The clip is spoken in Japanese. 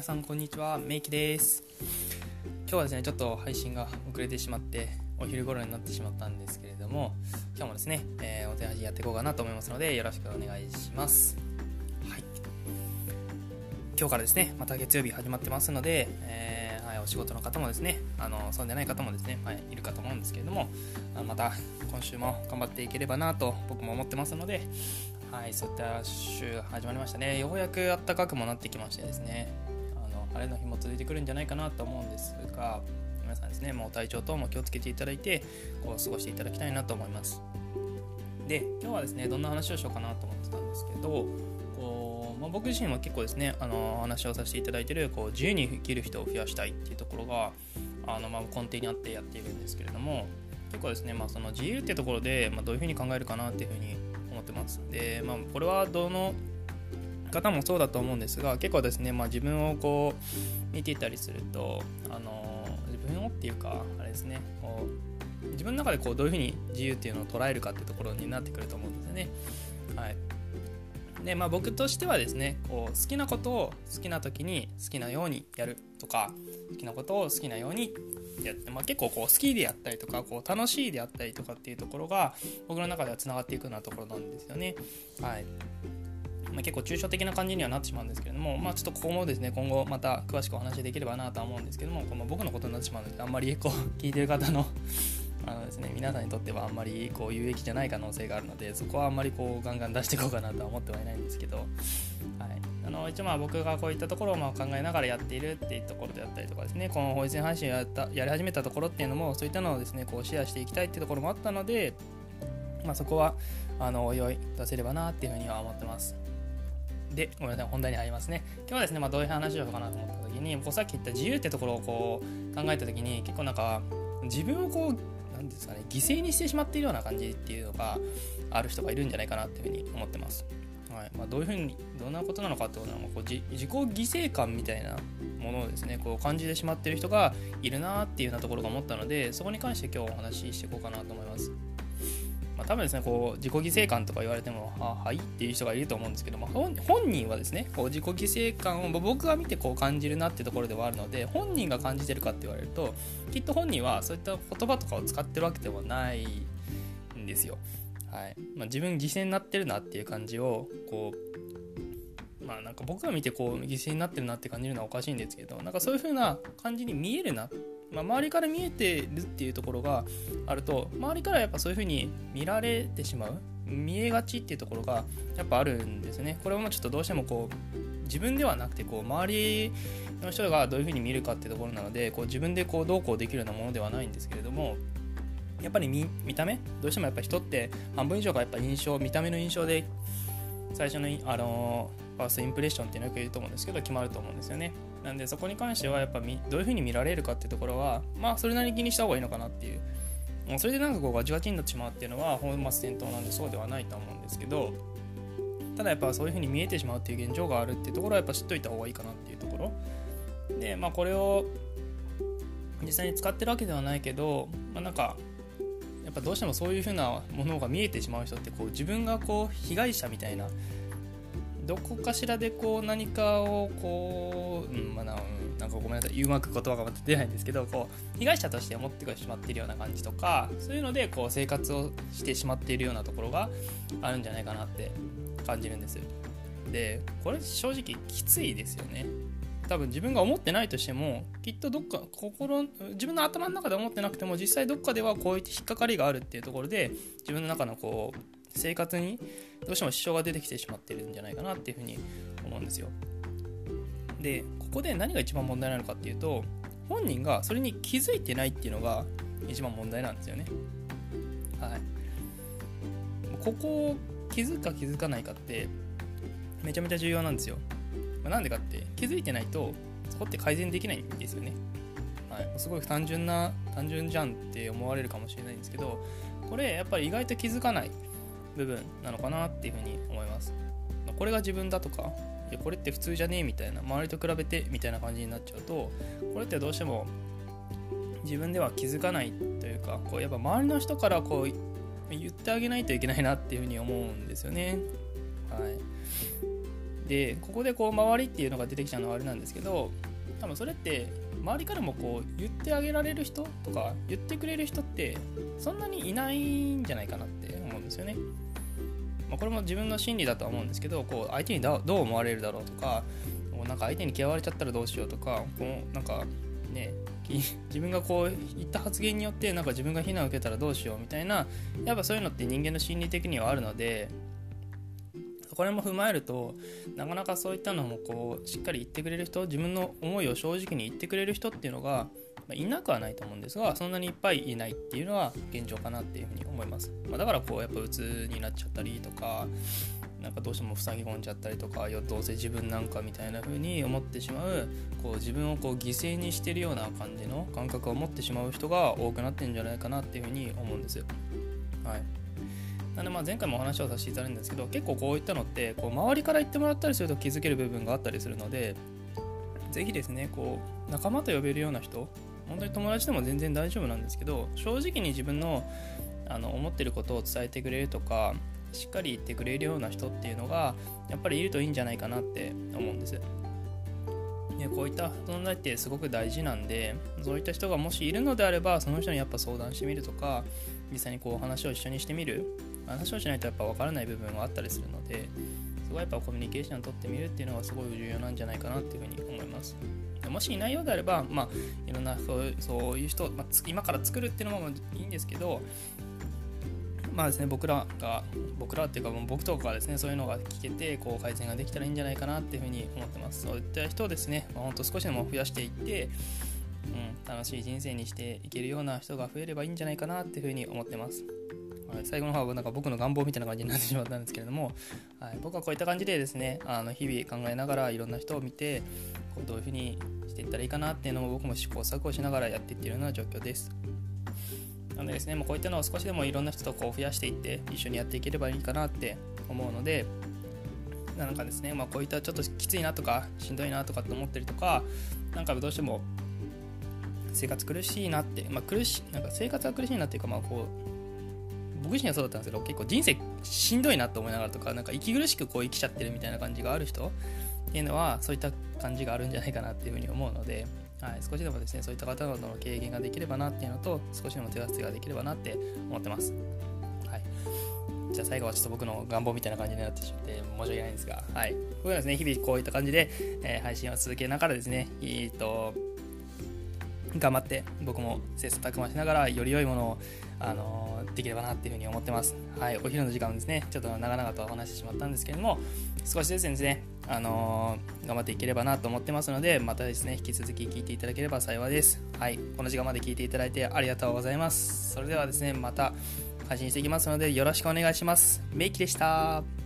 皆さんこんにちはメイキです。今日はですねちょっと配信が遅れてしまってお昼頃になってしまったんですけれども今日もですね、えー、お手端やっていこうかなと思いますのでよろしくお願いします。はい。今日からですねまた月曜日始まってますので、えー、はい、お仕事の方もですねあのそうでない方もですね、はい、いるかと思うんですけれどもまた今週も頑張っていければなと僕も思ってますのではい、そういった週始まりましたね。ようやく暖かくもなってきましてですね、晴れの日も続いてくるんじゃないかなと思うんですが、皆さんですね、もう体調等も気をつけていただいて、こう過ごしていただきたいなと思います。で、今日はですね、どんな話をしようかなと思ってたんですけど、こうまあ、僕自身は結構ですね、あの話をさせていただいてるこう自由に生きる人を増やしたいっていうところが、あのまあ、根底にあってやっているんですけれども、結構ですね、まあ、その自由っていうところで、まあ、どういうふうに考えるかなっていうふうに思ってます。で、まあ、これはどの方もそうだと思うんですが結構ですね、まあ、自分をこう見ていたりするとあの自分をっていうかあれですねこう自分の中でこうどういうふうに自由っていうのを捉えるかっていうところになってくると思うんですよね。はいでまあ、僕としてはですねこう好きなことを好きな時に好きなようにやるとか好きなことを好きなようにやって、まあ、結構こう好きであったりとかこう楽しいであったりとかっていうところが僕の中ではつながっていくようなところなんですよね。はいまあ、結構抽象的な感じにはなってしまうんですけれども、まあ、ちょっとここもですね今後また詳しくお話しできればなと思うんですけどもこの僕のことになってしまうのであんまりこう聞いてる方の あのですね、皆さんにとってはあんまりこう有益じゃない可能性があるのでそこはあんまりこうガンガン出していこうかなとは思ってはいないんですけど、はい、あの一応まあ僕がこういったところをまあ考えながらやっているっていうところであったりとかですねこの法律配信をやったやり始めたところっていうのもそういったのをですねこうシェアしていきたいっていうところもあったので、まあ、そこはあのおいおい出せればなっていうふうには思ってます。で、ごめんなさい、本題に入りますね。今日はですね、まあ、どういう話をしようかなと思った時に、こうさっき言った自由ってところをこう考えた時に、結構なんか、自分をこう何ですかね犠牲にしてしまっているような感じっていうのがある人がいるんじゃないかなっていうふうに思ってます。はいまあ、どういうふうにどんなことなのかってことはこう自己犠牲感みたいなものをですねこう感じてしまっている人がいるなっていうようなところが思ったのでそこに関して今日お話ししていこうかなと思います。まあ、多分ですねこう自己犠牲感とか言われてもははいっていう人がいると思うんですけど、まあ、本人はですねこう自己犠牲感を僕が見てこう感じるなってところではあるので本人が感じてるかって言われるときっと本人はそういった言葉とかを使ってるわけではないんですよ。はいまあ、自分犠牲になってるなっていう感じをこうまあなんか僕が見てこう犠牲になってるなって感じるのはおかしいんですけどなんかそういう風な感じに見えるなまあ、周りから見えてるっていうところがあると周りからやっぱそういう風に見られてしまう見えがちっていうところがやっぱあるんですね。これはもうちょっとどうしてもこう自分ではなくてこう周りの人がどういう風に見るかっていうところなのでこう自分でこうどうこうできるようなものではないんですけれどもやっぱり見た目？どうしてもやっぱ人って半分以上がやっぱ印象見た目の印象で最初のあのファーストインプレッションっていうのよく言うと思うんですけど決まると思うんですよね。なんでそこに関してはやっぱどういう風に見られるかっていうところはまあそれなりに気にした方がいいのかなっていう。それでなんかこうガチガチになってしまうっていうのは本末転倒なんでそうではないと思うんですけどただやっぱそういう風に見えてしまうっていう現状があるっていうところはやっぱ知っといた方がいいかなっていうところ。でまあこれを実際に使ってるわけではないけど、まあ、なんかやっぱどうしてもそういう風なものが見えてしまう人ってこう自分がこう被害者みたいなどこかしらでこう何かをこう、うん。まあ、なんかごめんなさいうまく言葉が出ないんですけどこう被害者として思ってしまっているような感じとかそういうのでこう生活をしてしまっているようなところがあるんじゃないかなって感じるんです。でこれ正直きついですよね。多分自分が思ってないとしてもきっとどっか心自分の頭の中で思ってなくても実際どっかではこういった引っかかりがあるっていうところで自分の中のこう生活にどうしても支障が出てきてしまってるんじゃないかなっていうふうに思うんですよ。でここで何が一番問題なのかっていうと本人がそれに気づいてないっていうのが一番問題なんですよね。はい。ここを気づくか気づかないかってめちゃめちゃ重要なんですよ。まあ、なんでかって気づいてないとそこって改善できないんですよね。はい、すごい単純な単純じゃんって思われるかもしれないんですけどこれやっぱり意外と気づかない部分なのかなっていうふうに思います。これが自分だとか、いやこれって普通じゃねえみたいな、周りと比べてみたいな感じになっちゃうと、これってどうしても自分では気づかないというか、こうやっぱ周りの人からこう言ってあげないといけないなっていうふうに思うんですよね。はい。でここでこう周りっていうのが出てきちゃうのはあれなんですけど多分それって周りからもこう言ってあげられる人とか言ってくれる人ってそんなにいないんじゃないかなってですよね。まあ、これも自分の心理だとは思うんですけどこう相手にどう思われるだろうとかなんか相手に嫌われちゃったらどうしようとかこうなんかね 自分がこう言った発言によってなんか自分が非難を受けたらどうしようみたいなやっぱそういうのって人間の心理的にはあるのでこれも踏まえるとなかなかそういったのもこうしっかり言ってくれる人自分の思いを正直に言ってくれる人っていうのがいなくはないと思うんですがそんなにいっぱいいないっていうのは現状かなっていうふうに思います、まあ、だからこうやっぱ鬱になっちゃったりとかなんかどうしても塞ぎ込んじゃったりとかどうせ自分なんかみたいな風に思ってしまうこう自分をこう犠牲にしてるような感じの感覚を持ってしまう人が多くなってんじゃないかなっていう風に思うんですよ。はいなんでまあ前回もお話をさせていただいたんですけど結構こういったのってこう周りから言ってもらったりすると気づける部分があったりするので是非ですねこう仲間と呼べるような人本当に友達でも全然大丈夫なんですけど正直に自分のあの思ってることを伝えてくれるとかしっかり言ってくれるような人っていうのがやっぱりいるといいんじゃないかなって思うんです。でこういった存在ってすごく大事なんでそういった人がもしいるのであればその人にやっぱ相談してみるとか実際にこう話を一緒にしてみる話をしないとやっぱ分からない部分があったりするのではやっぱコミュニケーションをとってみるっていうのがすごい重要なんじゃないかなっていうふうに思いますもしいないようであれば、まあ、いろんなそうそういう人、まあ、今から作るっていうのもいいんですけどまあですね、僕らが、僕らっていうか、僕とかがですね、そういうのが聞けて、こう、改善ができたらいいんじゃないかなっていうふうに思ってます。そういった人をですね、まあ、ほんと少しでも増やしていって、うん、楽しい人生にしていけるような人が増えればいいんじゃないかなっていうふうに思ってます。はい、最後の方はなんか僕の願望みたいな感じになってしまったんですけれども、はい、僕はこういった感じでですねあの日々考えながらいろんな人を見てこうどういうふうにしていったらいいかなっていうのも僕も試行錯誤しながらやっていってるような状況です。なのでですね、まあ、こういったのを少しでもいろんな人とこう増やしていって一緒にやっていければいいかなって思うのでなんかですね、まあ、こういったちょっときついなとかしんどいなとかって思ったりとかなんかどうしても生活苦しいなって、まあ、苦しなんか生活は苦しいなっていうかまあこう僕自身はそうだったんですけど結構人生しんどいなと思いながらとかなんか息苦しくこう生きちゃってるみたいな感じがある人っていうのはそういった感じがあるんじゃないかなっていうふうに思うのではい、少しでもですねそういった方々の軽減ができればなっていうのと少しでも手助けができればなって思ってます、はい、じゃあ最後はちょっと僕の願望みたいな感じになってしまって申し訳ないんですが、はい、僕はですね日々こういった感じで、えー、配信を続けながらですねえっと頑張って僕も切磋琢磨しながらより良いものを、あの、できればなっていうふうに思ってます。はい、お昼の時間ですね、ちょっと長々とお話してしまったんですけれども、少しずつですね、あの、頑張っていければなと思ってますので、またですね、引き続き聞いていただければ幸いです。はい、この時間まで聞いていただいてありがとうございます。それではですね、また配信していきますので、よろしくお願いします。メイキでした。